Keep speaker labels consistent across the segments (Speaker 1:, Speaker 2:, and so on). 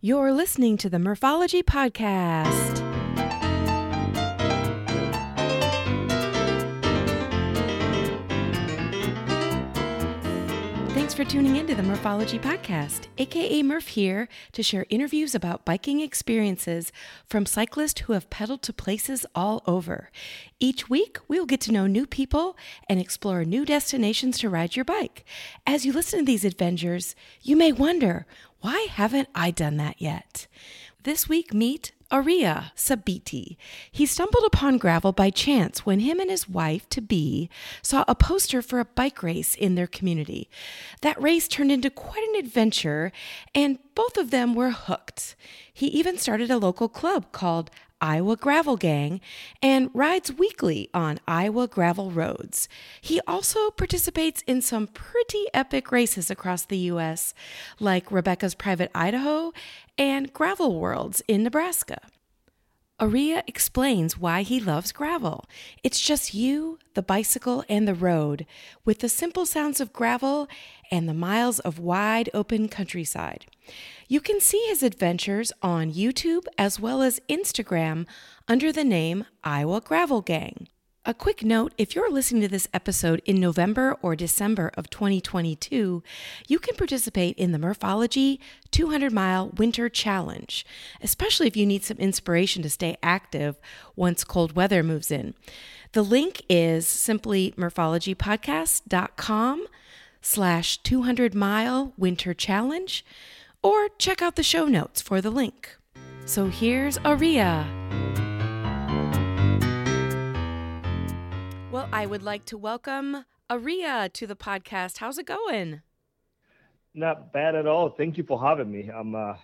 Speaker 1: You're listening to the Murphology Podcast. Thanks for tuning into the Murphology Podcast, aka Murph here to share interviews about biking experiences from cyclists who have pedaled to places all over. Each week, we'll get to know new people and explore new destinations to ride your bike. As you listen to these adventures, you may wonder, why haven't I done that yet? This week, meet Aria Sabiti. He stumbled upon gravel by chance when him and his wife to be saw a poster for a bike race in their community. That race turned into quite an adventure, and both of them were hooked. He even started a local club called Iowa Gravel Gang and rides weekly on Iowa gravel roads. He also participates in some pretty epic races across the U.S., like Rebecca's Private Idaho and Gravel Worlds in Nebraska. Aria explains why he loves gravel. It's just you, the bicycle, and the road, with the simple sounds of gravel and the miles of wide open countryside. You can see his adventures on YouTube as well as Instagram under the name Iowa Gravel Gang. A quick note if you're listening to this episode in November or December of 2022, you can participate in the Murphology 200 Mile Winter Challenge, especially if you need some inspiration to stay active once cold weather moves in. The link is simply murphologypodcast.com slash 200 mile winter challenge, or check out the show notes for the link. So here's Aria. Well, I would like to welcome Aria to the podcast. How's it going?
Speaker 2: Not bad at all. Thank you for having me. I'm uh,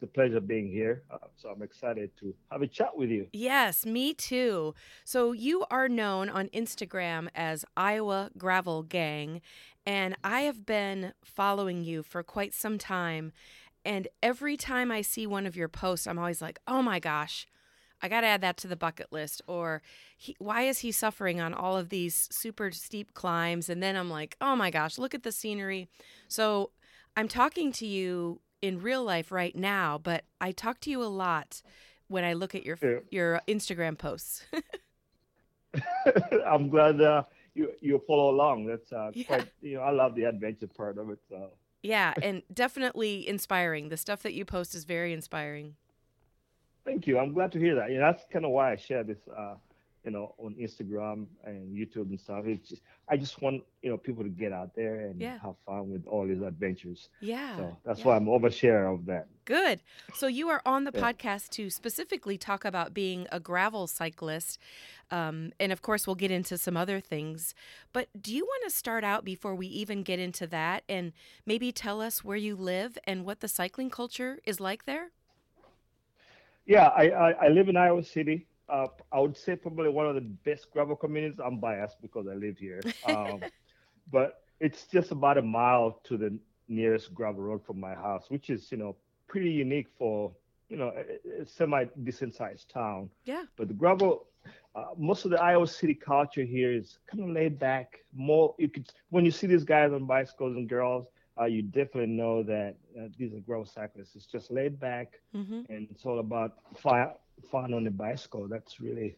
Speaker 2: the pleasure being here. Uh, so I'm excited to have a chat with you.
Speaker 1: Yes, me too. So you are known on Instagram as Iowa Gravel Gang, and I have been following you for quite some time. And every time I see one of your posts, I'm always like, oh my gosh, I got to add that to the bucket list. Or he, why is he suffering on all of these super steep climbs? And then I'm like, oh my gosh, look at the scenery. So I'm talking to you in real life right now, but I talk to you a lot when I look at your yeah. your Instagram posts.
Speaker 2: I'm glad uh, you you follow along. That's uh, yeah. quite you know I love the adventure part of it. So.
Speaker 1: Yeah, and definitely inspiring. The stuff that you post is very inspiring.
Speaker 2: Thank you. I'm glad to hear that. Yeah, that's kind of why I share this, uh, you know, on Instagram and YouTube and stuff. It's just, I just want you know people to get out there and yeah. have fun with all these adventures.
Speaker 1: Yeah.
Speaker 2: So that's
Speaker 1: yeah.
Speaker 2: why I'm overshare of that.
Speaker 1: Good. So you are on the yeah. podcast to specifically talk about being a gravel cyclist, um, and of course we'll get into some other things. But do you want to start out before we even get into that, and maybe tell us where you live and what the cycling culture is like there?
Speaker 2: Yeah, I, I, I live in Iowa City. Uh, I would say probably one of the best gravel communities. I'm biased because I live here, um, but it's just about a mile to the nearest gravel road from my house, which is you know pretty unique for you know a, a semi decent sized town.
Speaker 1: Yeah.
Speaker 2: But the gravel, uh, most of the Iowa City culture here is kind of laid back. More you could when you see these guys on bicycles and girls, uh, you definitely know that uh, these are growth cyclists. It's just laid back, mm-hmm. and it's all about fun, fun on the bicycle. That's really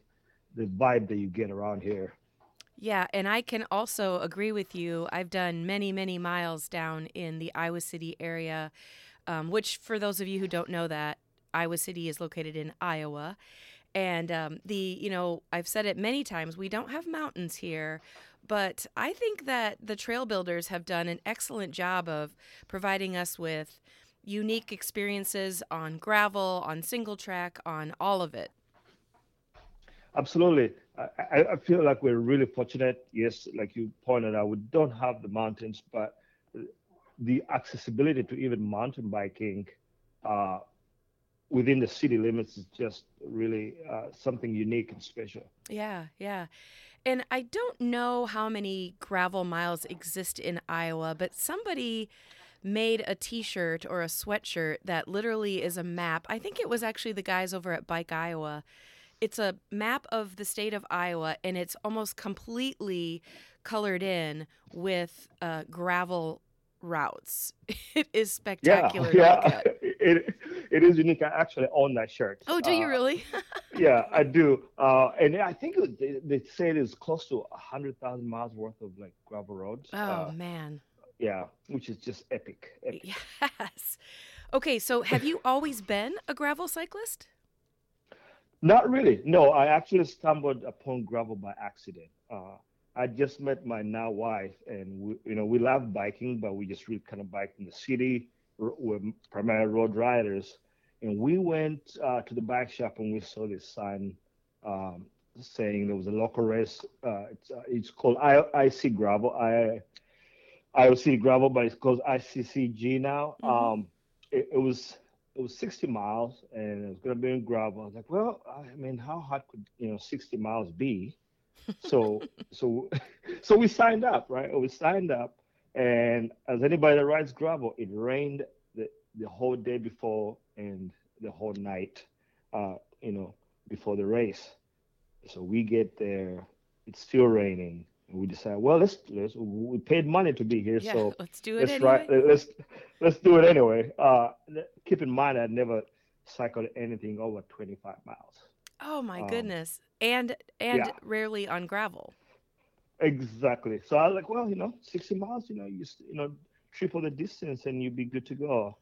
Speaker 2: the vibe that you get around here.
Speaker 1: Yeah, and I can also agree with you. I've done many, many miles down in the Iowa City area, um, which, for those of you who don't know that, Iowa City is located in Iowa. And um, the, you know, I've said it many times, we don't have mountains here, but I think that the trail builders have done an excellent job of providing us with unique experiences on gravel, on single track, on all of it.
Speaker 2: Absolutely. I, I feel like we're really fortunate. Yes, like you pointed out, we don't have the mountains, but the accessibility to even mountain biking uh, within the city limits is just really uh, something unique and special.
Speaker 1: Yeah, yeah. And I don't know how many gravel miles exist in Iowa, but somebody made a t-shirt or a sweatshirt that literally is a map. I think it was actually the guys over at Bike Iowa. It's a map of the state of Iowa and it's almost completely colored in with uh, gravel routes. It is spectacular.
Speaker 2: Yeah, yeah. It, it is unique. I actually own that shirt.
Speaker 1: Oh, do you
Speaker 2: Uh,
Speaker 1: really?
Speaker 2: yeah, I do. Uh, and I think they, they say it's close to a hundred thousand miles worth of like gravel roads.
Speaker 1: oh
Speaker 2: Uh,
Speaker 1: man.
Speaker 2: yeah, which is just epic. epic.
Speaker 1: Yes. Okay, so have you always been a gravel cyclist?
Speaker 2: Not really. No, I actually stumbled upon gravel by accident. Uh, I just met my now wife, and we, you know, we love biking, but we just really kind of bike in the city. We're primarily road riders, and we went uh, to the bike shop and we saw this sign um, saying there was a local race. Uh, it's, uh, it's called I, IC Gravel. I IOC Gravel, but it's called ICCG now.
Speaker 1: Mhm.
Speaker 2: Um, it, it was it was 60 miles and it was going to be in gravel. I was like, well, I mean, how hard could you know 60 miles be? So so so we signed up, right? We signed up, and as anybody that rides gravel, it rained the the whole day before and the whole night, uh, you know, before the race. So we get there, it's still raining. And we decide, well, let's let's we paid money to be here,
Speaker 1: Yeah,
Speaker 2: so
Speaker 1: let's do it
Speaker 2: let's
Speaker 1: anyway.
Speaker 2: try let's let's do it anyway. Uh, keep in mind, I never cycled anything over 25 miles.
Speaker 1: Oh my
Speaker 2: Um,
Speaker 1: goodness. And and
Speaker 2: yeah.
Speaker 1: rarely on gravel.
Speaker 2: Exactly. So I was like, well, you know, 60 miles, you know, you you know, triple the distance and you'd be good to go.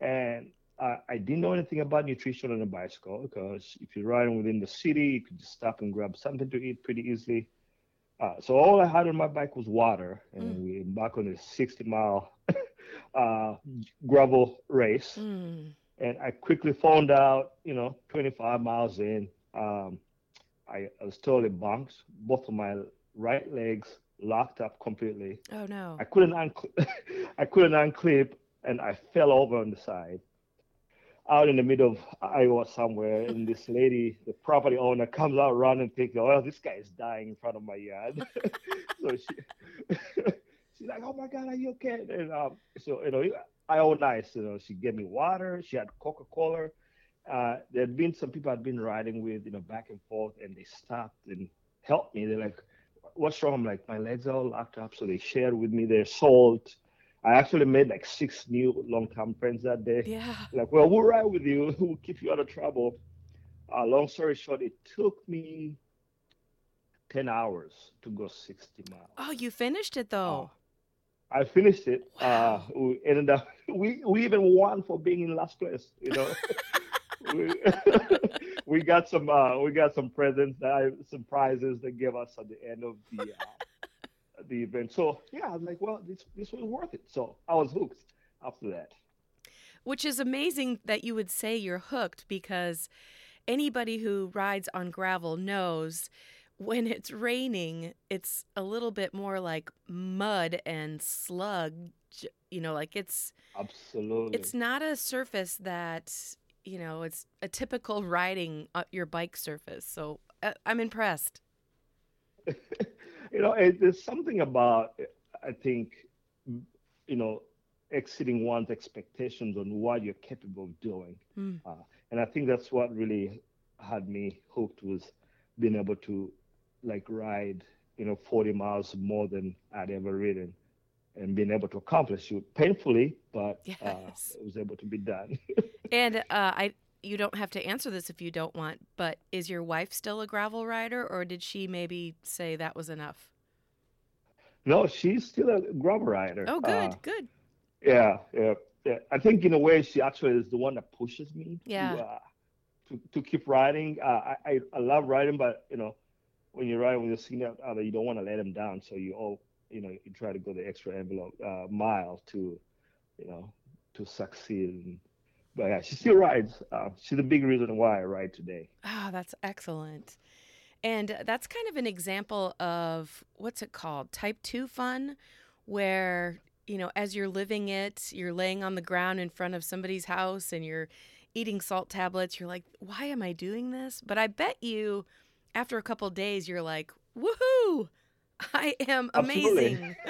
Speaker 2: And uh, I didn't know anything about nutrition on a bicycle because if you're riding within the city, you could just stop and grab something to eat pretty easily. Uh, so all I had on my bike was water, and
Speaker 1: Mm.
Speaker 2: we embarked on this 60 mile uh, gravel race.
Speaker 1: Mm.
Speaker 2: and I quickly found out, you know, 25 miles in, um, I, I was totally bumped. Both of my right legs locked up completely.
Speaker 1: Oh no.
Speaker 2: I couldn't uncl- I couldn't unclip, and I fell over on the side, out in the middle of Iowa somewhere. And this lady, the property owner, comes out running, thinking, "Oh, this guy is dying in front of my yard." so she, she's like, "Oh my God, are you okay?" And um, so you know, Iowa nice. You know, she gave me water. She had Coca Cola. Uh, there had been some people I'd been riding with, you know, back and forth, and they stopped and helped me. They're like, "What's wrong?" Like, "My legs are all locked up." So they shared with me their salt. I actually made like six new long-term friends that day.
Speaker 1: Yeah.
Speaker 2: Like, well, we'll ride with you. We'll keep you out of trouble. Uh, long story short, it took me 10 hours to go 60 miles.
Speaker 1: Oh, you finished it though.
Speaker 2: I finished it.
Speaker 1: Wow.
Speaker 2: Uh, we ended up, we, we even won for being in last place, you know. we, we got some, uh, we got some presents, that I, some prizes they give us at the end of the, uh, the event. So yeah, I was like, well, this, this was worth it. So I was hooked after that.
Speaker 1: Which is amazing that you would say you're hooked because anybody who rides on gravel knows when it's raining, it's a little bit more like mud and sludge. You know, like it's
Speaker 2: Absolutely.
Speaker 1: it's not a surface that you know it's a typical riding your bike surface. So uh, I'm impressed.
Speaker 2: you know, it, there's something about, I think, you know, exceeding one's expectations on what you're capable of doing.
Speaker 1: Hmm.
Speaker 2: Uh, and I think that's what really had me hooked was being able to like ride, you know, 40 miles more than I'd ever ridden and being able to accomplish it painfully, but uh,
Speaker 1: Yes.
Speaker 2: it was able to be done.
Speaker 1: And uh, I you don't have to answer this if you don't want, but is your wife still a gravel rider, or did she maybe say that was enough?
Speaker 2: no, she's still a gravel rider.
Speaker 1: Oh, good,
Speaker 2: Uh,
Speaker 1: good.
Speaker 2: Yeah, yeah, yeah. I think in a way she actually is the one that pushes me
Speaker 1: Yeah.
Speaker 2: to, uh, to to keep riding. Uh, I, I I love riding, but you know, when you're riding with your significant other, you don't want to let them down. So you all you know you try to go the extra envelope uh, mile to you know to succeed. And, but yeah, she still rides. Uh, she's a big reason why I ride today.
Speaker 1: Ah, that's excellent. And that's kind of an example of what's it called? Type 2 fun, where, you know, as you're living it, you're laying on the ground in front of somebody's house and you're eating salt tablets. You're like, why am I doing this? But I bet you after a couple days, you're like, woohoo, I am amazing.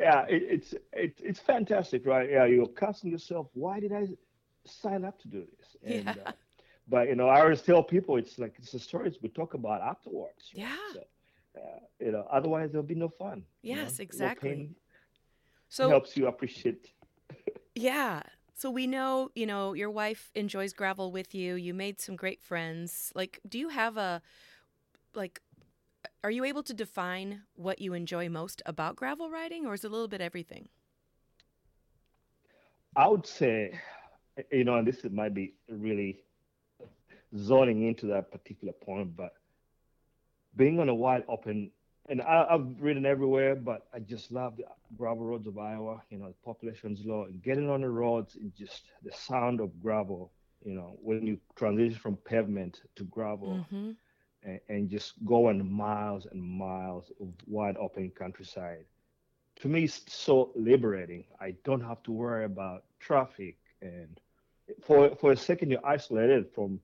Speaker 2: yeah, it, it's it, it's fantastic, right? Yeah, you're asking yourself, why did I sign up to do this? And,
Speaker 1: Yeah.
Speaker 2: uh, but you know, I always tell people it's like it's the stories we talk about afterwards. right?
Speaker 1: Yeah.
Speaker 2: So, uh, you know, otherwise there'll be no fun. you know?
Speaker 1: Yes,
Speaker 2: No
Speaker 1: exactly. So,
Speaker 2: helps you appreciate.
Speaker 1: Yeah. So we know, you know, your wife enjoys gravel with you. You made some great friends. Like, do you have a like are you able to define what you enjoy most about gravel riding or is it a little bit everything?
Speaker 2: I would say, you know, and this might be really zoning into that particular point, but being on a wide open, and I, have ridden everywhere, but I just love the gravel roads of Iowa. You know, the population's low, and getting on the roads and just the sound of gravel. You know, when you transition from pavement to gravel, mm-hmm. And, and just going miles and miles of wide open countryside to me it's so liberating. I don't have to worry about traffic and for for a second you're isolated from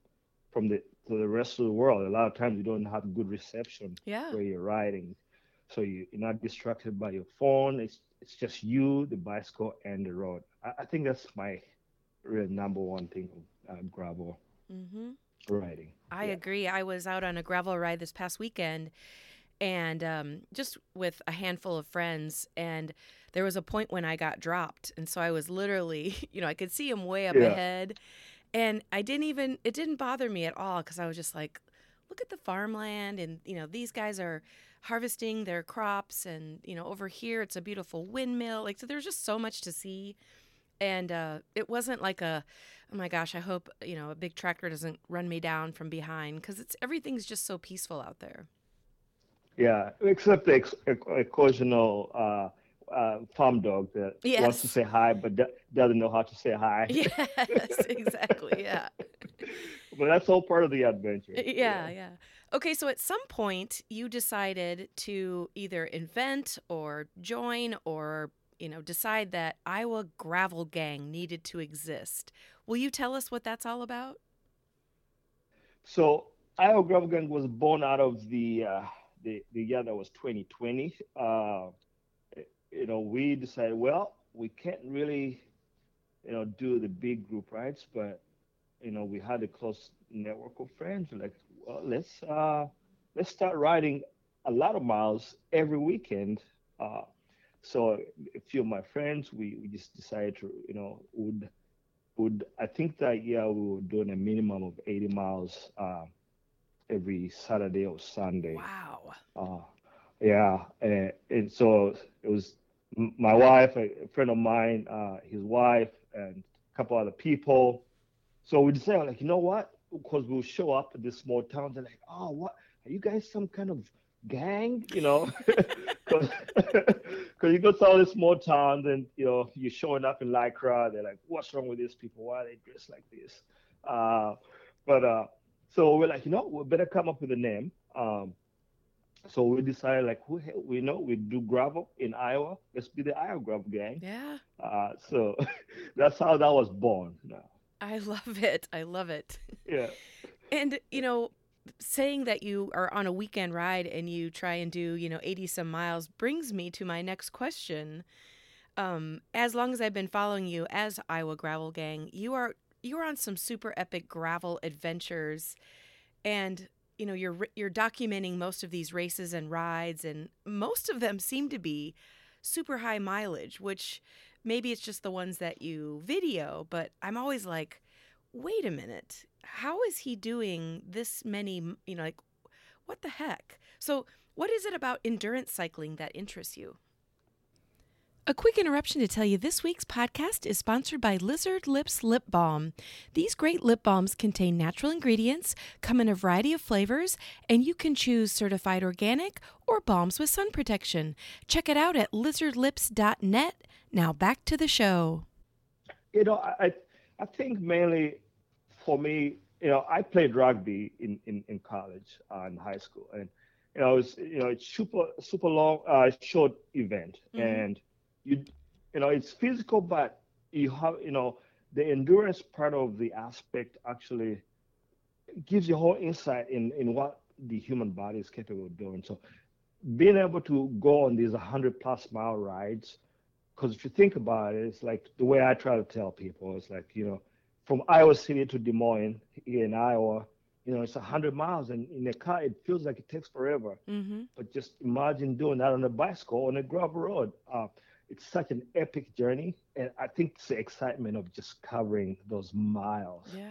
Speaker 2: from the to the rest of the world. A lot of times you don't have good reception
Speaker 1: yeah.
Speaker 2: where you're riding. So you, are not distracted by your phone. It's it's just you, the bicycle, and the road. I, I think that's my real number one thing of uh, gravel mm-hmm. Riding.
Speaker 1: I yeah. agree. I was out on a gravel ride this past weekend, and um, just with a handful of friends. And there was a point when I got dropped, and so I was literally, you know, I could see him way up yeah. ahead, and I didn't even it didn't bother me at all because I was just like, look at the farmland, and you know, these guys are harvesting their crops, and you know, over here it's a beautiful windmill. Like, so there's just so much to see. And uh, it wasn't like a, oh my gosh, I hope you know a big tractor doesn't run me down from behind because it's everything's just so peaceful out there.
Speaker 2: Yeah, except the ex- occasional uh, uh, farm dog that yes. wants to say hi but d- doesn't know how to say hi.
Speaker 1: Yes, exactly. Yeah.
Speaker 2: but that's all part of the adventure.
Speaker 1: Yeah, yeah, yeah. Okay, so at some point you decided to either invent or join or you know decide that Iowa Gravel Gang needed to exist. Will you tell us what that's all about?
Speaker 2: So Iowa Gravel Gang was born out of the uh, the, the year that was 2020, uh, you know, we decided, well, we can't really, you know, do the big group rides, but, you know, we had a close network of friends. We're like, well, let's, uh, let's start riding a lot of miles every weekend. Uh, so a few of my friends, we, we just decided to, you know, would, would, I think that year we were doing a minimum of 80 miles, uh, every Saturday or Sunday.
Speaker 1: Wow.
Speaker 2: Uh, yeah, and, and so it was my wife, a friend of mine, uh, his wife, and a couple other people. So we decided, like, you know what? Because we'll show up at this small town. They're like, oh, what? Are you guys some kind of gang? You know, because you go to all these small towns and you know you're showing up in lycra. They're like, what's wrong with these people? Why are they dressed like this? Uh, but uh, so we're like, you know, we better come up with a name. Um, so we decided, like, who we know we do gravel in Iowa. Let's be the Iowa Gravel Gang.
Speaker 1: Yeah.
Speaker 2: Uh, so that's how that was born. Now.
Speaker 1: I love it. I love it.
Speaker 2: Yeah.
Speaker 1: And you know, saying that you are on a weekend ride and you try and do you know eighty some miles brings me to my next question. Um, as long as I've been following you as Iowa Gravel Gang, you are you are on some super epic gravel adventures and you know you're you're documenting most of these races and rides and most of them seem to be super high mileage which maybe it's just the ones that you video but i'm always like wait a minute how is he doing this many you know like what the heck so what is it about endurance cycling that interests you a quick interruption to tell you this week's podcast is sponsored by Lizard Lips Lip Balm. These great lip balms contain natural ingredients, come in a variety of flavors, and you can choose certified organic or balms with sun protection. Check it out at lizardlips.net. Now back to the show.
Speaker 2: You know, I I think mainly for me, you know, I played rugby in, in, in college and high school, and you know, it's you know, it's super super long, uh, short event, mm-hmm. and you you know it's physical, but you have you know the endurance part of the aspect actually gives you whole insight in in what the human body is capable of doing. So being able to go on these 100 plus mile rides, because if you think about it, it's like the way I try to tell people, it's like, you know, from Iowa City to Des Moines here in Iowa, you know, it's 100 miles, and in a car, it feels like it takes forever. Mm-hmm. But just imagine doing that on a bicycle on a gravel road. Uh, it's such an epic journey, and I think it's the excitement of just covering those miles.
Speaker 1: Yeah.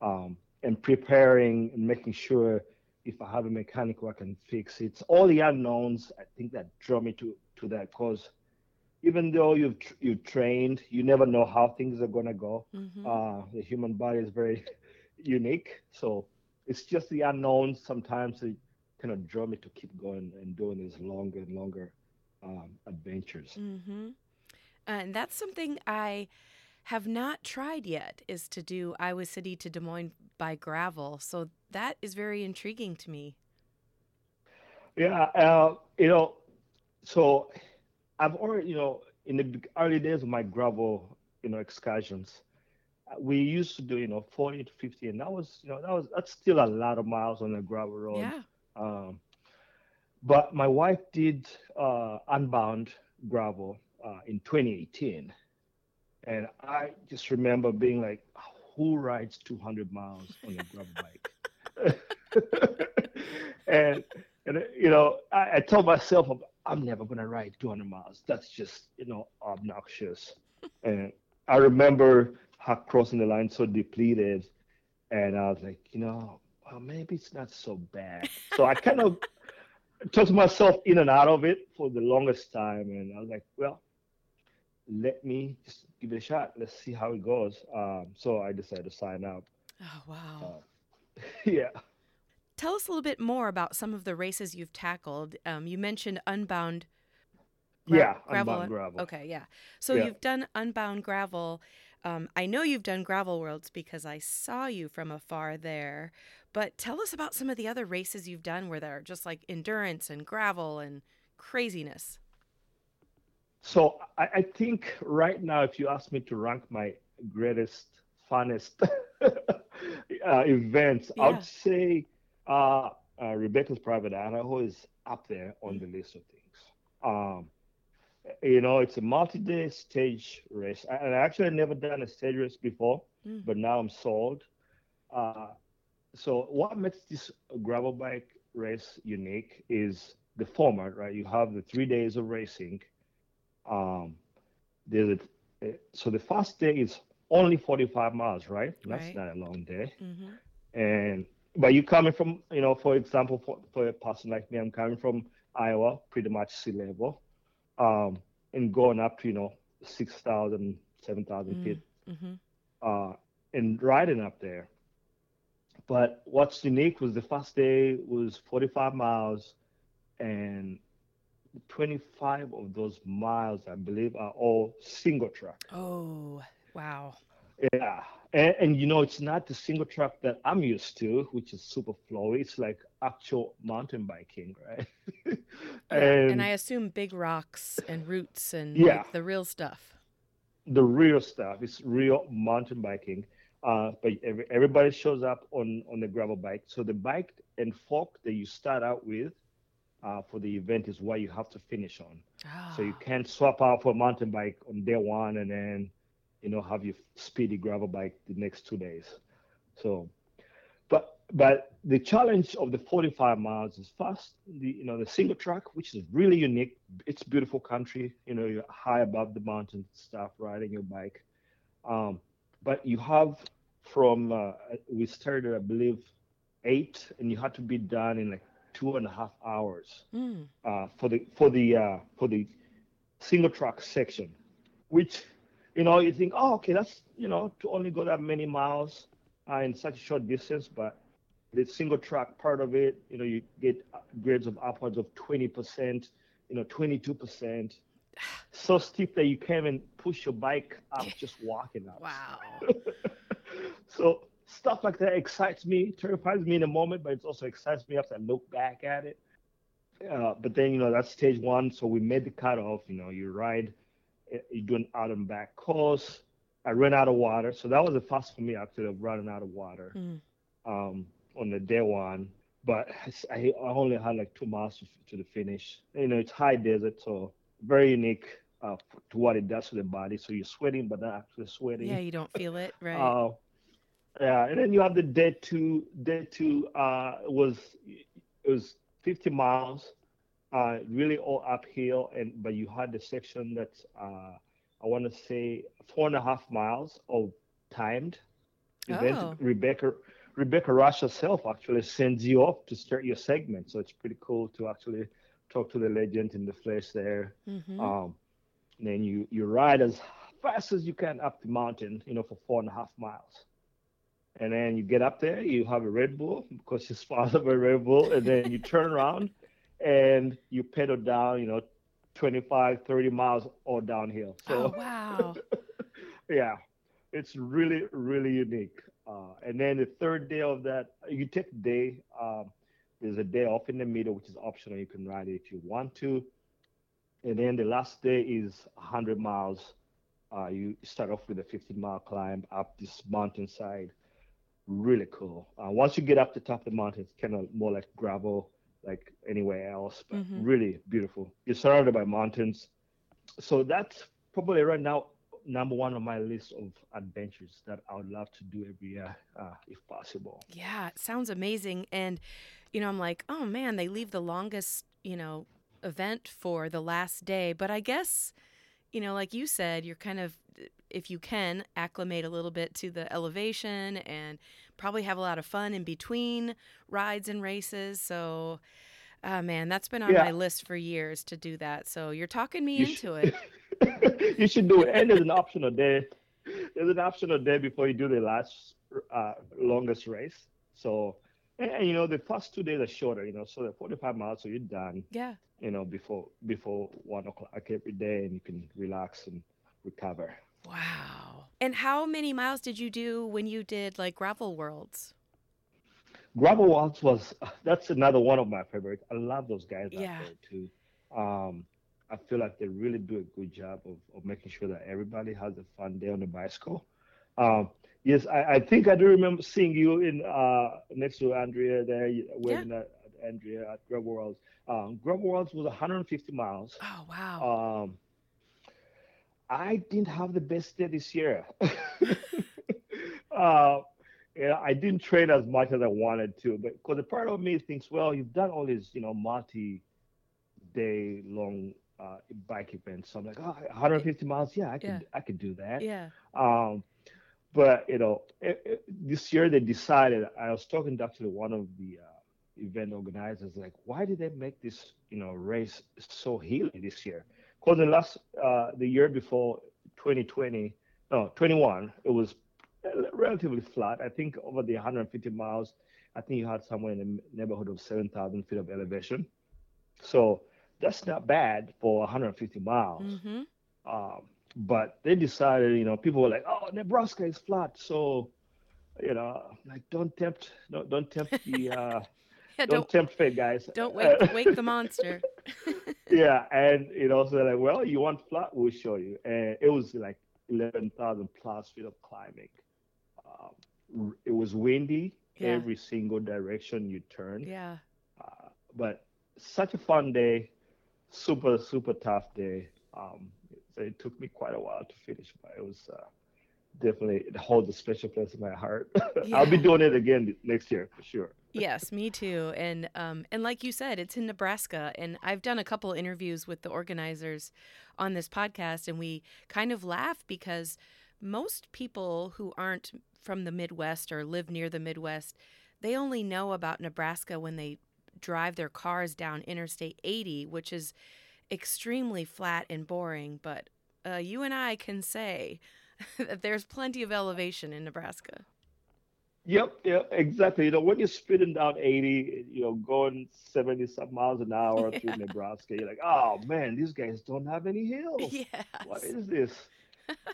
Speaker 2: Um, and preparing and making sure if I have a mechanical I can fix it. It's all the unknowns. I think that draw me to to that because even though you've you've trained, you never know how things are gonna go.
Speaker 1: Mm-hmm.
Speaker 2: Uh, the human body is very unique, so it's just the unknowns sometimes that kind of draw me to keep going and doing these longer and longer um, adventures.
Speaker 1: Mm-hmm. And that's something I have not tried yet is to do Iowa City to Des Moines by gravel. So that is very intriguing to me.
Speaker 2: Yeah, uh, you know, so I've already, you know, in the early days of my gravel, you know, excursions, uh, we used to do, you know, 40 to 50, and that was, you know, that was that's still a lot of miles on the gravel road.
Speaker 1: Yeah.
Speaker 2: Um, but my wife did uh, Unbound gravel uh, in 2018, and I just remember being like, "Who rides 200 miles on a gravel bike?" and and you know, I, I told myself, I'm never gonna ride 200 miles. That's just you know obnoxious. and I remember her crossing the line so depleted, and I was like, you know, well, maybe it's not so bad. So I kind of took myself in and out of it for the longest time, and I was like, well, let me just give it a shot. Let's see how it goes. Um, so I decided to sign up.
Speaker 1: Oh wow.
Speaker 2: Uh, yeah.
Speaker 1: Tell us a little bit more about some of the races you've tackled. Um, you mentioned Unbound. gra-
Speaker 2: yeah,
Speaker 1: gravel.
Speaker 2: Unbound gravel.
Speaker 1: Okay, yeah. So
Speaker 2: Yeah.
Speaker 1: you've done Unbound Gravel. Um, I know you've done Gravel Worlds because I saw you from afar there. But tell us about some of the other races you've done where there are just like endurance and gravel and craziness.
Speaker 2: So I, I think right now, if you ask me to rank my greatest, funnest uh, events, I would say uh, uh, Rebecca's Private Idaho is up there on the list of things. Um, you know, it's a multi-day stage race, I- and I actually never done a stage race before,
Speaker 1: Mm.
Speaker 2: but now I'm sold. Uh, so what makes this gravel bike race unique is the format, right? You have the three days of racing. Um, there's a, so the first day is only 45 miles, right? That's
Speaker 1: Right.
Speaker 2: not a long day.
Speaker 1: hmm
Speaker 2: And but you coming from, you know, for example, for, for a person like me, I'm coming from Iowa, pretty much sea level, um, and going up to, you know, 6,000, 7,000 feet,
Speaker 1: hmm
Speaker 2: uh, and riding up there. But what's unique was the first day was 45 miles, and 25 of those miles, I believe, are all single track.
Speaker 1: Oh, wow.
Speaker 2: Yeah, and, and you know it's not the single track that I'm used to, which is super flowy. It's like actual mountain biking, right? And
Speaker 1: and I assume big rocks and roots and
Speaker 2: Yeah.
Speaker 1: like the real stuff.
Speaker 2: the real stuff is real mountain biking. Uh, but every, everybody shows up on on the gravel bike. So the bike and fork that you start out with uh, for the event is what you have to finish on. So you
Speaker 1: Ah,
Speaker 2: can't swap out for a mountain bike on day one and then, you know, have your speedy gravel bike the next two days. So, but but the challenge of the 45 miles is first the you know the single track, which is really unique. It's beautiful country. You know, you're high above the mountains, stuff, riding your bike. Um, but you have from uh, we started, I believe, eight, and you had to be done in like two and a half hours
Speaker 1: mm,
Speaker 2: uh, for the for the uh, for the single track section, which you know you think, oh, okay, that's you know to only go that many miles uh, in such a short distance, but the single track part of it, you know, you get grades of upwards of 20%, you know, 22%. So steep that you can't even push your bike up just walking up.
Speaker 1: wow.
Speaker 2: So stuff like that excites me, terrifies me in a moment, but it also excites me after I look back at it. Uh, but then you know that's stage one, so we made the cutoff. You know, you ride, uh, you do an out and back course. I ran out of water, so that was the first for me actually of running out of water
Speaker 1: Mm.
Speaker 2: um, on the day one. But I, I only had like two miles to, to the finish. You know, it's high desert, so very unique uh, to what it does to the body. So you're sweating, but not actually sweating.
Speaker 1: Yeah, you don't feel it, right?
Speaker 2: Uh, yeah, and then you have the day two. Day two uh, was it was 50 miles, uh, really all uphill, and but you had the section that's uh, I want to say four and a half miles of timed event.
Speaker 1: Oh.
Speaker 2: Rebecca Rebecca Rusch herself actually sends you off to start your segment, so it's pretty cool to actually talk to the legend in the flesh there.
Speaker 1: Mhm.
Speaker 2: Um, and then you you ride as fast as you can up the mountain, you know, for four and a half miles. And then you get up there, you have a Red Bull because you're sponsored by Red Bull, and then you turn around and you pedal down, you know, 25, 30 miles all downhill. So
Speaker 1: oh wow.
Speaker 2: yeah, it's really, really unique. Uh, and then the third day of that, you take a day. Um, there's a day off in the middle, which is optional. You can ride it if you want to. And then the last day is 100 miles. Uh, you start off with a 15 mile climb up this mountainside. Really cool. Uh, once you get up the top of the mountain, it's kind of more like gravel, like anywhere else, but
Speaker 1: Mhm.
Speaker 2: really beautiful. You're surrounded by mountains. So that's probably right now number one on my list of adventures that I would love to do every year, uh, if possible.
Speaker 1: Yeah, it sounds amazing. And, you know, I'm like, oh man, they leave the longest, you know, event for the last day. But I guess, you know, like you said, you're kind of, if you can, acclimate a little bit to the elevation and probably have a lot of fun in between rides and races. So, oh man, that's been on
Speaker 2: Yeah.
Speaker 1: my list for years to do that. So you're talking me
Speaker 2: You
Speaker 1: into
Speaker 2: should-
Speaker 1: it.
Speaker 2: you should do it. And there's an optional day. There's an optional day before you do the last uh, longest race. So, and, and, you know, the first two days are shorter. You know, so they're 45 miles, so you're done.
Speaker 1: Yeah.
Speaker 2: You know, before before one o'clock every day, and you can relax and recover.
Speaker 1: Wow. And how many miles did you do when you did like gravel worlds?
Speaker 2: Gravel Worlds was that's another one of my favorites. I love those guys
Speaker 1: Yeah.
Speaker 2: out there too. Um, I feel like they really do a good job of, of making sure that everybody has a fun day on the bicycle. Um, yes, I, I think I do remember seeing you in uh, next to Andrea there, you- waving at at Andrea at Gravel Worlds. Um, Gravel Worlds was 150 miles.
Speaker 1: Oh, wow.
Speaker 2: Um, I didn't have the best day this year. uh, yeah, I didn't train as much as I wanted to, but because a part of me thinks, well, you've done all these, you know, multi-day long uh, bike events. So I'm like, oh, 150 miles, yeah, I could,
Speaker 1: Yeah.
Speaker 2: I could do that.
Speaker 1: yeah.
Speaker 2: Um, but you know, it, it, this year they decided. I was talking to actually one of the uh, event organizers, like, why did they make this, you know, race so hilly this year? Because the last, uh, the year before, 2020, no, 21, it was relatively flat. I think over the 150 miles, I think you had somewhere in the neighborhood of 7,000 feet of elevation. So that's not bad for 150 miles.
Speaker 1: Mm-hmm.
Speaker 2: Um, but they decided, you know, people were like, "Oh, Nebraska is flat," so, you know, like don't tempt, don't don't tempt the, uh,
Speaker 1: Yeah,
Speaker 2: don't,
Speaker 1: don't
Speaker 2: tempt fate, guys.
Speaker 1: don't wake wake the monster.
Speaker 2: yeah, and you know, so like, well, you want flat, we'll show you, and it was like eleven thousand plus feet of climbing. Um, it was windy
Speaker 1: Yeah.
Speaker 2: every single direction you turned.
Speaker 1: Yeah.
Speaker 2: Uh, but such a fun day, super super tough day. Um, so it took me quite a while to finish, but it was uh, definitely it holds a special place in my heart. I'll be doing it again next year for sure.
Speaker 1: Yes, me too. And um and like you said, it's in Nebraska and I've done a couple interviews with the organizers on this podcast and we kind of laugh because most people who aren't from the Midwest or live near the Midwest, they only know about Nebraska when they drive their cars down Interstate 80, which is extremely flat and boring, but uh, you and I can say that there's plenty of elevation in Nebraska.
Speaker 2: Yep, yep, exactly. You know, when you're speeding down 80, you know, going 70 some miles an hour
Speaker 1: Yeah.
Speaker 2: through Nebraska, you're like, oh man, these guys don't have any hills.
Speaker 1: Yes.
Speaker 2: What is this?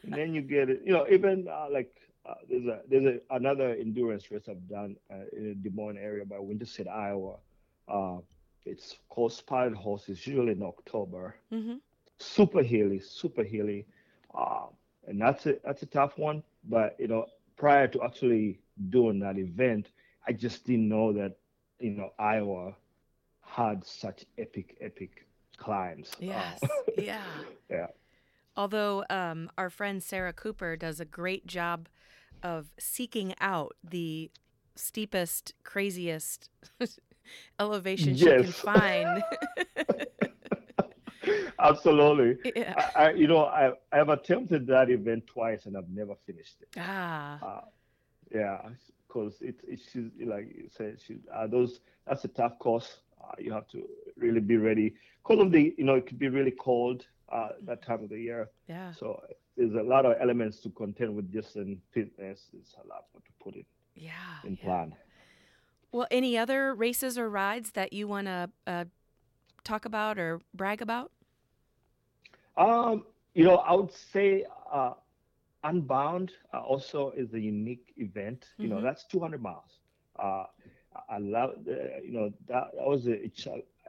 Speaker 2: and then you get it. You know, even uh, like uh, there's a there's a, another endurance race I've done uh, in the Des Moines area by Winterset, Iowa. Uh, it's called Spotted Horse. It's usually in October.
Speaker 1: Mm-hmm.
Speaker 2: Super hilly, super hilly, uh, and that's a that's a tough one. But you know, prior to actually doing that event, I just didn't know that you know Iowa had such epic epic climbs. Uh,
Speaker 1: Yes. yeah.
Speaker 2: yeah.
Speaker 1: Although um, our friend Sarah Cooper does a great job of seeking out the steepest, craziest elevation she can find.
Speaker 2: Absolutely.
Speaker 1: Yeah.
Speaker 2: I, I, you know, I, I have attempted that event twice and I've never finished it.
Speaker 1: Ah,
Speaker 2: Uh, yeah, because it, it she's like you said, she, uh, those that's a tough course. Uh, you have to really be ready. Because of the, you know, it could be really cold uh, that time of the year.
Speaker 1: yeah.
Speaker 2: So there's a lot of elements to contend with just in fitness. It's a lot to put in
Speaker 1: Yeah.
Speaker 2: in
Speaker 1: yeah.
Speaker 2: plan.
Speaker 1: Well, any other races or rides that you want to uh, talk about or brag about?
Speaker 2: Um, you know, I would say uh, Unbound uh, also is a unique event. You know,
Speaker 1: Mhm.
Speaker 2: that's 200 miles. Uh, I love, the, you know, that, that was a, it's,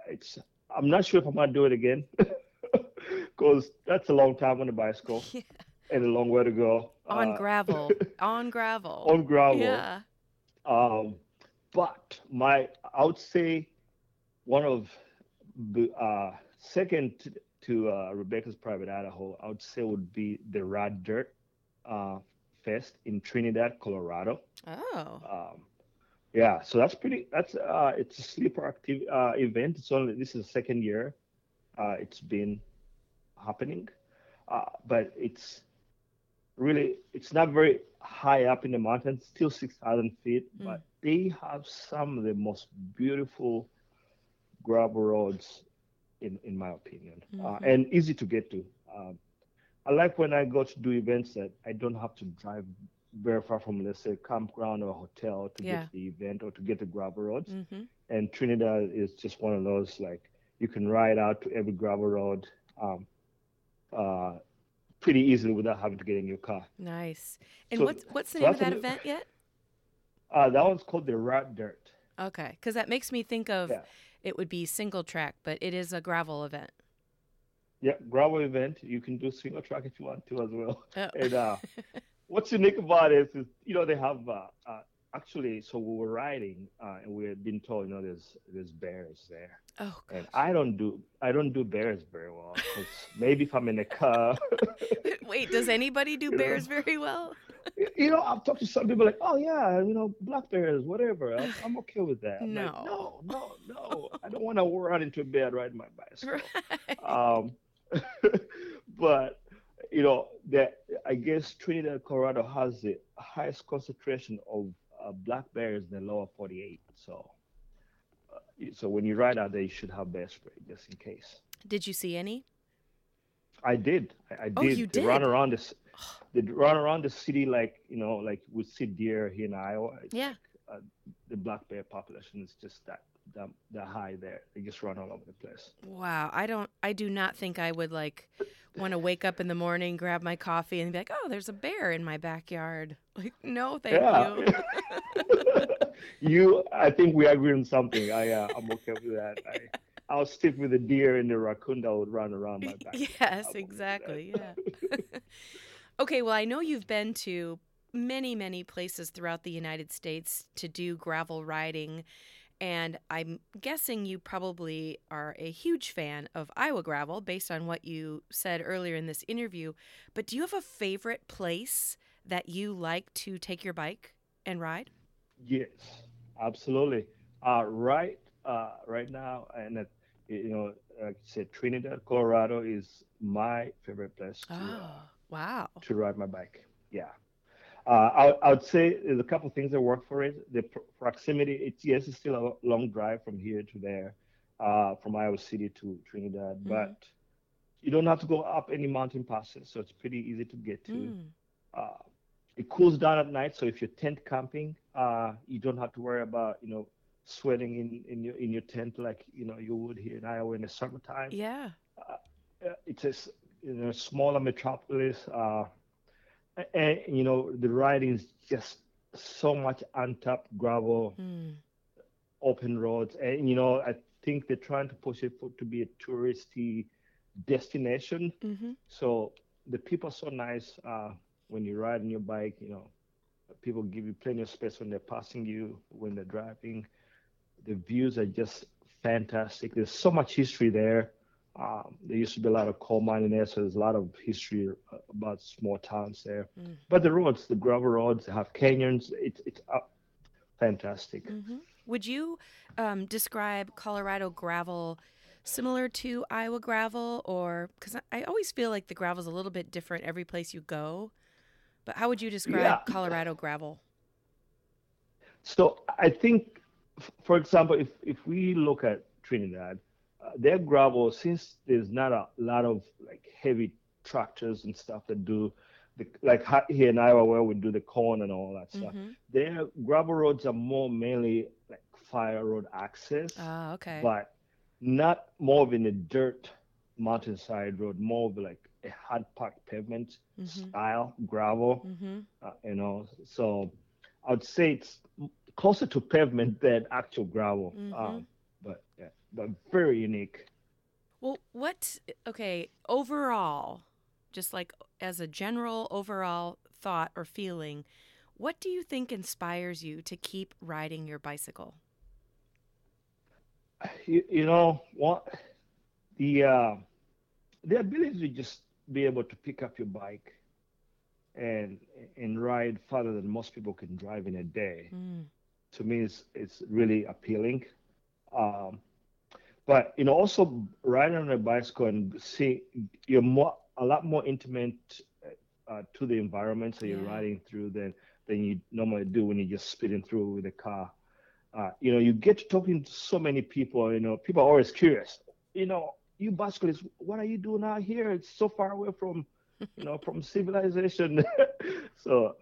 Speaker 2: it's, I'm not sure if I'm gonna do it again because that's a long time on a bicycle
Speaker 1: Yeah.
Speaker 2: and a long way to go.
Speaker 1: On
Speaker 2: Uh,
Speaker 1: gravel. On gravel.
Speaker 2: on gravel.
Speaker 1: Yeah.
Speaker 2: Um, but my, I would say one of the uh, second to, uh, Rebecca's Private Idaho, I would say would be the Rad Dirt uh, Fest in Trinidad, Colorado.
Speaker 1: Oh.
Speaker 2: Um, yeah, so that's pretty. That's uh, it's a sleeper active uh, event. It's only this is the second year uh, it's been happening, uh, but it's really it's not very high up in the mountains, still six thousand feet,
Speaker 1: Mm.
Speaker 2: but they have some of the most beautiful gravel roads, in in my opinion, uh,
Speaker 1: Mhm.
Speaker 2: and easy to get to. Um, I like when I go to do events that I don't have to drive very far from, let's say, campground or hotel to
Speaker 1: Yeah.
Speaker 2: get to the event or to get the gravel roads.
Speaker 1: Mm-hmm.
Speaker 2: And Trinidad is just one of those like you can ride out to every gravel road um, uh, pretty easily without having to get in your car.
Speaker 1: Nice. And
Speaker 2: So-
Speaker 1: what's what's the
Speaker 2: so
Speaker 1: name of that
Speaker 2: a-
Speaker 1: event yet?
Speaker 2: Uh, that one's called the Rad Dirt.
Speaker 1: Okay, because that makes me think of
Speaker 2: Yeah.
Speaker 1: It would be single track, but it is a gravel event.
Speaker 2: Yeah, gravel event. You can do single track if you want to as well.
Speaker 1: Oh.
Speaker 2: And uh, what's unique about it is, you know, they have uh, uh, actually. So we were riding, uh, and we had been told, you know, there's there's bears there,
Speaker 1: oh,
Speaker 2: and. I don't do I don't do bears very well. maybe if I'm in a car,
Speaker 1: Wait, does anybody do
Speaker 2: You know.
Speaker 1: bears very well?
Speaker 2: you know, I've talked to some people like, oh yeah, you know, black bears, whatever. I'm, I'm okay with that. I'm like,
Speaker 1: No.
Speaker 2: no, no, no. I don't want to run into a bear riding my bicycle.
Speaker 1: Right.
Speaker 2: um, but you know that I guess Trinidad, Colorado has the highest concentration of uh, black bears in the lower 48. So, uh, so when you ride out there, you should have bear spray just in case.
Speaker 1: Did you see any?
Speaker 2: I did. I, I
Speaker 1: Oh,
Speaker 2: did.
Speaker 1: you
Speaker 2: They run around this. They run around the city like you know, like we see deer here in Iowa. It's
Speaker 1: Yeah.
Speaker 2: like, uh, the black bear population is just that that, that high there. They just run all over the place.
Speaker 1: Wow, I don't. I do not think I would like want to wake up in the morning, grab my coffee, and be like, "Oh, there's a bear in my backyard." Like, no, thank
Speaker 2: Yeah.
Speaker 1: you.
Speaker 2: you, I think we agree on something. I, uh, I'm okay with that. I, I'll stick with the deer and the raccoon that would run around my back.
Speaker 1: yes,
Speaker 2: I'm okay with
Speaker 1: exactly. Yeah. okay, well, I know you've been to many, many places throughout the United States to do gravel riding. And I'm guessing you probably are a huge fan of Iowa gravel based on what you said earlier in this interview. But do you have a favorite place that you like to take your bike and ride?
Speaker 2: Yes, absolutely. Uh, right, uh, right now, and uh, you know, like I said, Trinidad, Colorado is my favorite place to,
Speaker 1: Oh, wow.
Speaker 2: to ride my bike. Yeah. Uh, I, I would say there's a couple things that work for it. The pr- proximity, it's yes, it's still a long drive from here to there, uh, from Iowa City to Trinidad,
Speaker 1: Mhm.
Speaker 2: but you don't have to go up any mountain passes, so it's pretty easy to get to.
Speaker 1: Mm.
Speaker 2: Uh, it cools down at night, so if you're tent camping, uh, you don't have to worry about you know sweating in, in your in your tent like you know you would here in Iowa in the summertime.
Speaker 1: Yeah.
Speaker 2: Uh, it's a you know, smaller metropolis, uh, and you know the riding is just so much untapped gravel,
Speaker 1: Mm.
Speaker 2: open roads, and you know I think they're trying to push it for, to be a touristy destination.
Speaker 1: hmm
Speaker 2: So the people are so nice uh, when you ride on your bike. You know, people give you plenty of space when they're passing you, when they're driving. The views are just fantastic. There's so much history there. Um, there used to be a lot of coal mining there, so there's a lot of history uh, about small towns there.
Speaker 1: Mm.
Speaker 2: But the roads, the gravel roads, have canyons. It's it's uh, fantastic.
Speaker 1: hmm Would you um, describe Colorado gravel similar to Iowa gravel, or because I, always feel like the gravel's a little bit different every place you go. But how would you describe
Speaker 2: Yeah.
Speaker 1: Colorado gravel?
Speaker 2: So I think, f- for example, if if we look at Trinidad, their gravel, since there's not a lot of like heavy tractors and stuff that do the like here in Iowa where we do the corn and all that stuff,
Speaker 1: Mhm.
Speaker 2: their gravel roads are more mainly like fire road access,
Speaker 1: Ah, okay.
Speaker 2: but not more of in a dirt mountainside road, more of like a hard packed pavement
Speaker 1: Mhm.
Speaker 2: style gravel
Speaker 1: hmm
Speaker 2: uh, you know so i would say it's closer to pavement than actual gravel
Speaker 1: Mhm.
Speaker 2: um, but very unique
Speaker 1: Well, what? Okay, overall, just like as a general overall thought or feeling, what do you think inspires you to keep riding your bicycle?
Speaker 2: you, you know what the uh, the ability to just be able to pick up your bike and and ride farther than most people can drive in a day
Speaker 1: Mm.
Speaker 2: to me is it's really appealing. Um, but you know, also riding on a bicycle and see you're more a lot more intimate uh, to the environment, so you're
Speaker 1: Yeah.
Speaker 2: riding through than than you normally do when you're just speeding through with a car. Uh, you know, you get to talking to so many people. You know, people are always curious. You know, you bicyclists, what are you doing out here? It's so far away from, you know, from civilization. so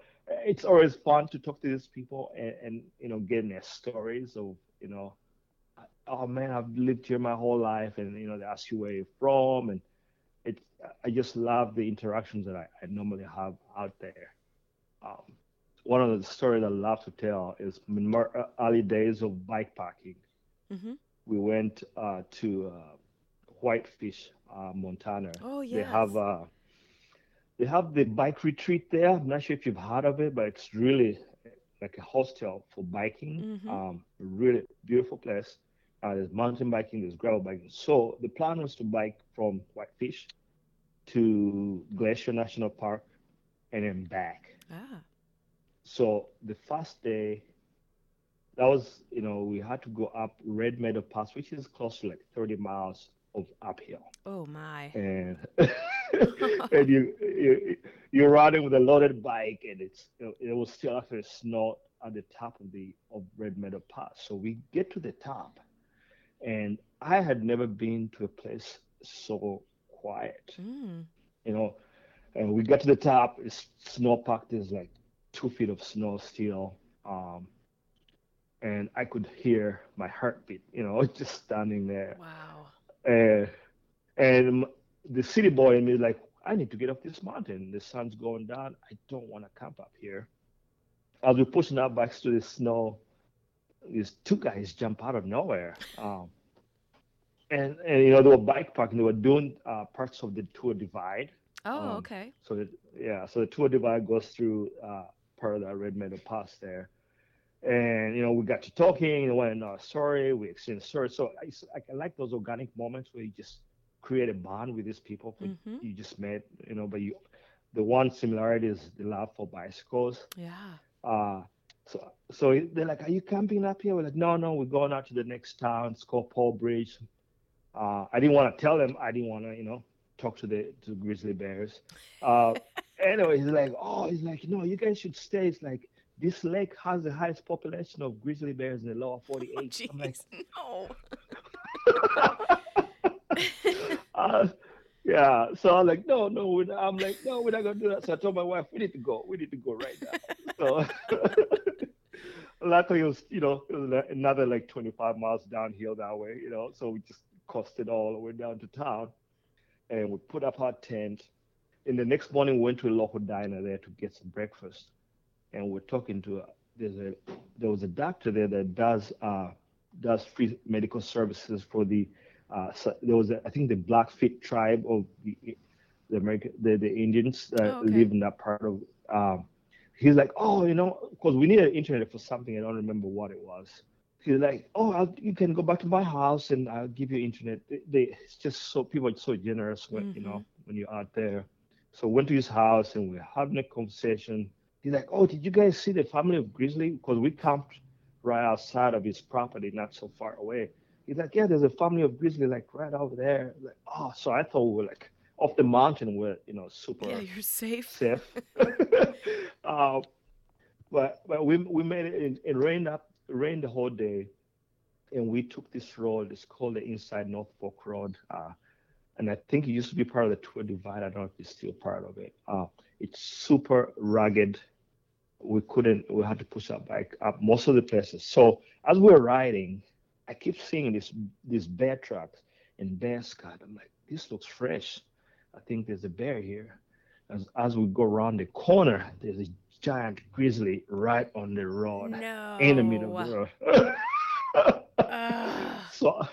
Speaker 2: it's always fun to talk to these people and, and you know getting their stories of you know oh man i've lived here my whole life and you know they ask you where you're from and it's i just love the interactions that i, I normally have out there um, one of the stories i love to tell is in my early days of bike packing
Speaker 1: hmm
Speaker 2: we went uh, to uh, whitefish uh, montana
Speaker 1: Oh yes.
Speaker 2: they have uh, they have the bike retreat there. I'm not sure if you've heard of it, but it's really like a hostel for biking.
Speaker 1: Mhm.
Speaker 2: Um, really beautiful place. Uh, there's mountain biking, there's gravel biking. So the plan was to bike from Whitefish to Glacier National Park and then back.
Speaker 1: ah.
Speaker 2: So the first day, that was, you know, we had to go up Red Meadow Pass, which is close to like 30 miles of uphill
Speaker 1: Oh my.
Speaker 2: and and you, you you're riding with a loaded bike and it's it was still after snow at the top of the of Red Meadow Pass. So we get to the top, and I had never been to a place so quiet,
Speaker 1: Mm.
Speaker 2: you know. And we got to the top, it's snow packed. There's like two feet of snow still, um, and I could hear my heartbeat, you know, just standing there
Speaker 1: Wow.
Speaker 2: uh, and the city boy in me is like, I need to get off this mountain. The sun's going down. I don't want to camp up here. As we're pushing our bikes through the snow, these two guys jump out of nowhere. Um, and, and, you know, they were bike packing. They were doing uh, parts of the Tour Divide.
Speaker 1: Oh,
Speaker 2: Um,
Speaker 1: okay.
Speaker 2: So, that, yeah, so the Tour Divide goes through uh, part of that Red Meadow Pass there. And, you know, we got to talking and went, uh, sorry, we exchanged stories. So I like those organic moments where you just create a bond with these people who
Speaker 1: Mhm.
Speaker 2: you just met, you know, but you, the one similarity is the love for bicycles.
Speaker 1: Yeah.
Speaker 2: Uh, so, so they're like, are you camping up here? We're like, no, no, we're going out to the next town. It's called Polebridge. Uh, I didn't want to tell them. I didn't want to, you know, talk to the to grizzly bears. Uh, anyway, he's like, oh, he's like, no, you guys should stay. It's like this lake has the highest population of grizzly bears in the lower 48.
Speaker 1: Oh,
Speaker 2: I'm like.
Speaker 1: No.
Speaker 2: uh, yeah. So I'm like, no, no. I'm like, no, we're not gonna do that. So I told my wife, we need to go. We need to go right now. So luckily, it was, you know, it was another like 25 miles downhill that way, you know. So we just coasted all the way down to town, and we put up our tent. And the next morning, we went to a local diner there to get some breakfast, and we're talking to. A, there's a there was a doctor there that does uh, does free medical services for the uh, so there was a, I think the Blackfeet tribe of the the American the, the Indians that
Speaker 1: Oh, okay.
Speaker 2: live in that part of um, he's like oh you know because we needed internet for something I don't remember what it was. He's like oh I'll, you can go back to my house and I'll give you internet. They, they it's just so people are so generous when you know when you're out there. So went to his house and we're having a conversation. He's like oh did you guys see the family of grizzly? Because we camped right outside of his property not so far away He's like, yeah, there's a family of grizzly like right over there. Like, oh, so I thought we were like off the mountain, we're you know super.
Speaker 1: Yeah, you're safe.
Speaker 2: Safe. uh, but but we we made it. It, it rained up, rained the whole day, and we took this road. It's called the Inside North Fork Road. Uh, and I think it used to be part of the tour divide. I don't know if it's still part of it. Uh, it's super rugged. We couldn't. We had to push our bike up most of the places. So as we we're riding, I keep seeing this these bear tracks and bear scat. I'm like, this looks fresh. I think there's a bear here. As as we go around the corner, there's a giant grizzly right on the road
Speaker 1: No.
Speaker 2: in the middle of the road.
Speaker 1: Ugh.
Speaker 2: so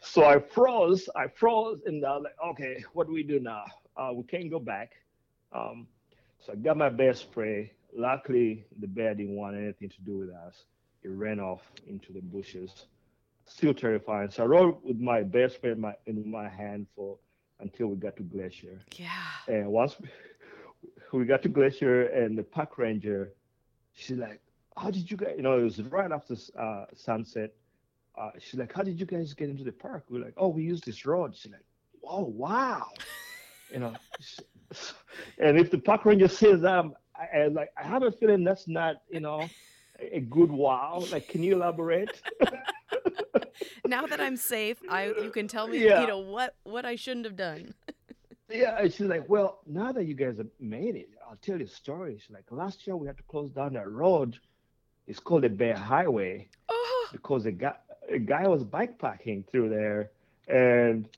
Speaker 2: so I froze. I froze, and I was like, okay, what do we do now? Uh, we can't go back. Um, so I got my bear spray. Luckily, the bear didn't want anything to do with us. It ran off into the bushes. Still terrifying. So I rode with my best friend in my in my hand for until we got to Glacier.
Speaker 1: yeah.
Speaker 2: And once we got to Glacier and the park ranger, she's like, "How did you guys?" You know, it was right after uh, sunset. Uh, she's like, "How did you guys get into the park?" We're like, "Oh, we used this road." She's like, "Oh, wow!" you know, and if the park ranger says that, I'm, I, I like, I have a feeling that's not, you know, a good wow. Like, can you elaborate?
Speaker 1: Now that I'm safe, I you can tell me
Speaker 2: Yeah.
Speaker 1: you know what what I shouldn't have done.
Speaker 2: Yeah, she's like, well, now that you guys have made it, I'll tell you a story. She's like, last year we had to close down that road. It's called the Bear Highway
Speaker 1: Oh,
Speaker 2: because a guy a guy was bike packing through there, and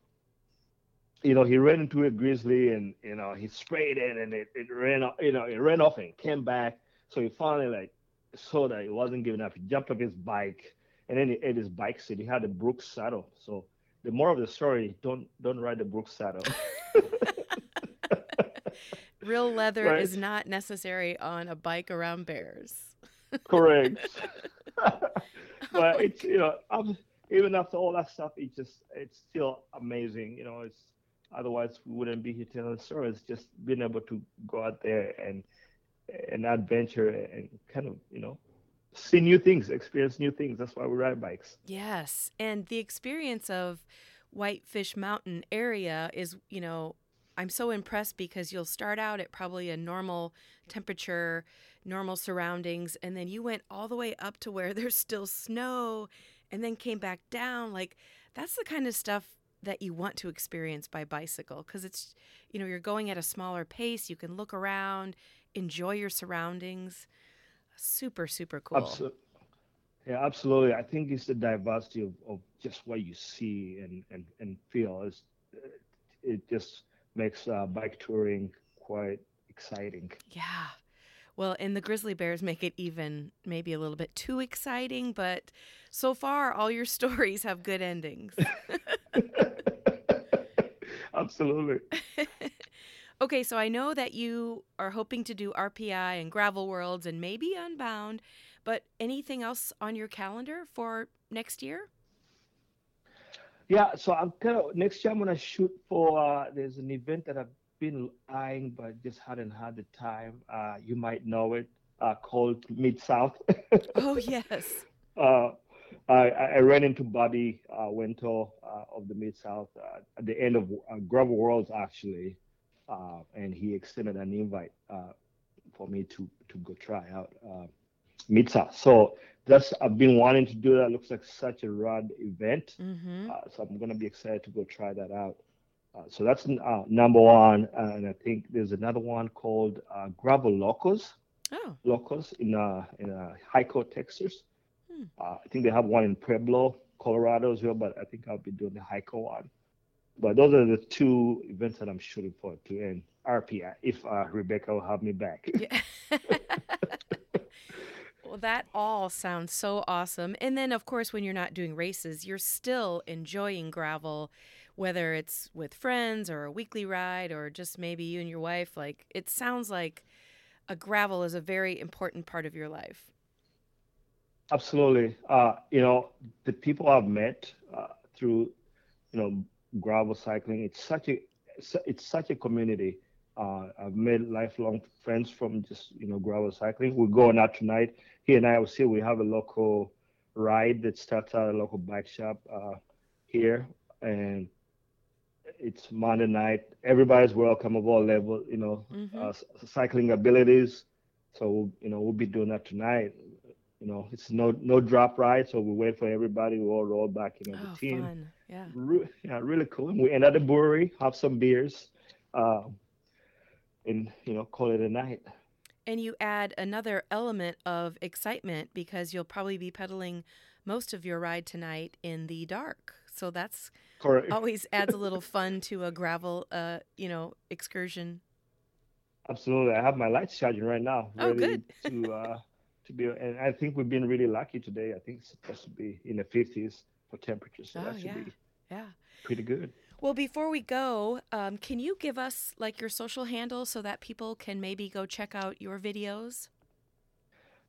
Speaker 2: you know he ran into a grizzly, and you know he sprayed it, and it, it ran off. You know it ran off and came back. So he finally like saw that it wasn't giving up. He jumped off his bike, and then he ate his bike seat. He had a Brooks saddle. So the moral of the story: don't don't ride the Brooks saddle.
Speaker 1: real leather
Speaker 2: Right.
Speaker 1: is not necessary on a bike around bears.
Speaker 2: Correct. but oh
Speaker 1: my
Speaker 2: it's you know I'm, even after all that stuff, it just it's still amazing. You know, it's otherwise we wouldn't be here telling the story. It's just being able to go out there and and adventure and kind of you know see new things, experience new things. That's why we ride bikes.
Speaker 1: Yes, and the experience of Whitefish Mountain area is, you know, I'm so impressed because you'll start out at probably a normal temperature, normal surroundings, and then you went all the way up to where there's still snow and then came back down. Like, that's the kind of stuff that you want to experience by bicycle because it's, you know, you're going at a smaller pace. You can look around, enjoy your surroundings. Super, super cool.
Speaker 2: Absolutely. Yeah, absolutely. I think it's the diversity of, of just what you see and, and, and feel. It's, it just makes uh, bike touring quite exciting.
Speaker 1: Yeah. Well, and the grizzly bears make it even maybe a little bit too exciting, but so far all your stories have good endings.
Speaker 2: absolutely.
Speaker 1: Okay, so I know that you are hoping to do RPI and Gravel Worlds and maybe Unbound, but anything else on your calendar for next year?
Speaker 2: Yeah, so I'm kind of next year I'm gonna shoot for. Uh, there's an event that I've been eyeing, but just hadn't had the time. Uh, you might know it, uh, called Mid South.
Speaker 1: Oh, yes.
Speaker 2: uh, I, I ran into Bobby uh, Wintle uh, of the Mid South uh, at the end of uh, Gravel Worlds actually, uh, and he extended an invite uh, for me to to go try out uh, South. So that's I've been wanting to do that. Looks like such a rad event.
Speaker 1: Mm-hmm.
Speaker 2: Uh, so I'm gonna be excited to go try that out. Uh, so that's uh, number one, and I think there's another one called uh, Gravel Locos.
Speaker 1: Oh,
Speaker 2: Locos in uh, in uh, Hico, Texas.
Speaker 1: Hmm.
Speaker 2: Uh, I think they have one in Pueblo, Colorado as well, but I think I'll be doing the Hico one. But those are the two events that I'm shooting for to end RPI if uh, Rebecca will have me back.
Speaker 1: yeah. well, that all sounds so awesome. And then, of course, when you're not doing races, you're still enjoying gravel, whether it's with friends or a weekly ride or just maybe you and your wife. Like, it sounds like a gravel is a very important part of your life.
Speaker 2: Absolutely. Uh, you know, the people I've met uh, through, you know, gravel cycling, it's such a it's such a community. Uh, I've made lifelong friends from just you know gravel cycling. We're going out tonight. He and I will see we have a local ride that starts at a local bike shop uh, here, and it's Monday night. Everybody's welcome of all levels, you know,
Speaker 1: Mhm.
Speaker 2: uh, cycling abilities. So you know we'll be doing that tonight. You know, it's no no drop ride, so we wait for everybody. We all roll back, you know,
Speaker 1: Oh,
Speaker 2: the team.
Speaker 1: fun. Yeah.
Speaker 2: Re- yeah, really cool. And we end at the brewery, have some beers, uh, and you know, call it a night.
Speaker 1: And you add another element of excitement because you'll probably be pedaling most of your ride tonight in the dark. So that's
Speaker 2: Correct.
Speaker 1: always adds a little fun to a gravel, uh, you know, excursion.
Speaker 2: Absolutely. I have my lights charging right now,
Speaker 1: Oh, good.
Speaker 2: to uh, to be. And I think we've been really lucky today. I think it's supposed to be in the 50s for temperatures, so
Speaker 1: Oh,
Speaker 2: that should
Speaker 1: yeah.
Speaker 2: be
Speaker 1: Yeah.
Speaker 2: pretty good.
Speaker 1: Well, before we go, um, can you give us like your social handle so that people can maybe go check out your videos?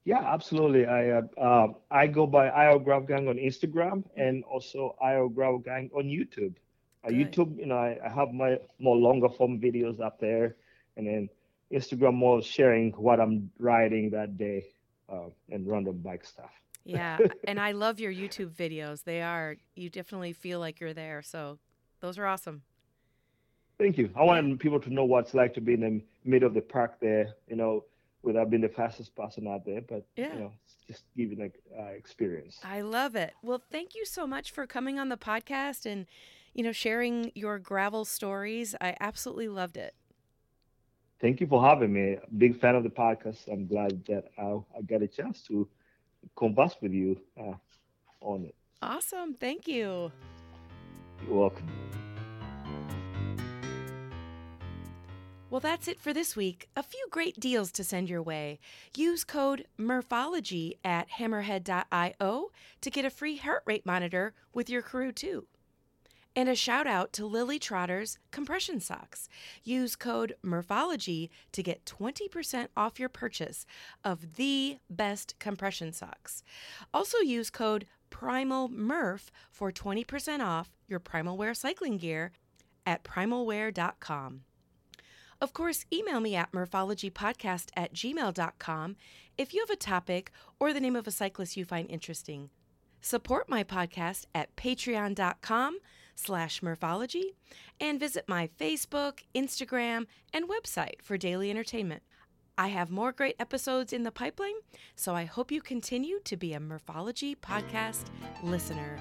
Speaker 2: Yeah, absolutely. I uh, um, I go by IO Gravel Gang on Instagram and also IO Gravel Gang on YouTube. Uh, YouTube, you know, I, I have my more longer form videos up there, and then Instagram more sharing what I'm riding that day uh, and random bike stuff.
Speaker 1: Yeah, and I love your YouTube videos. They are you definitely feel like you're there. So those are awesome.
Speaker 2: Thank you. I want people to know what it's like to be in the middle of the park there, you know, without being the fastest person out there, but
Speaker 1: Yeah.
Speaker 2: you know, just giving like uh, experience.
Speaker 1: I love it. Well, thank you so much for coming on the podcast and you know sharing your gravel stories. I absolutely loved it.
Speaker 2: Thank you for having me. Big fan of the podcast. I'm glad that I, I got a chance to converse with you uh, on it.
Speaker 1: Awesome. Thank you.
Speaker 2: You're welcome.
Speaker 1: Well, that's it for this week. A few great deals to send your way. Use code MURPHOLOGY at hammerhead.io to get a free heart rate monitor with your Karoo 2. And a shout out to Lily Trotter's compression socks. Use code Murphology to get 20% off your purchase of the best compression socks. Also, use code PRIMALMURPH for 20% off your Primal Wear cycling gear at primalwear.com. Of course, email me at murphologypodcast at gmail.com if you have a topic or the name of a cyclist you find interesting. Support my podcast at patreon.com slash murphology and visit my Facebook, Instagram, and website for daily entertainment. I have more great episodes in the pipeline, so I hope you continue to be a Murphology podcast listener.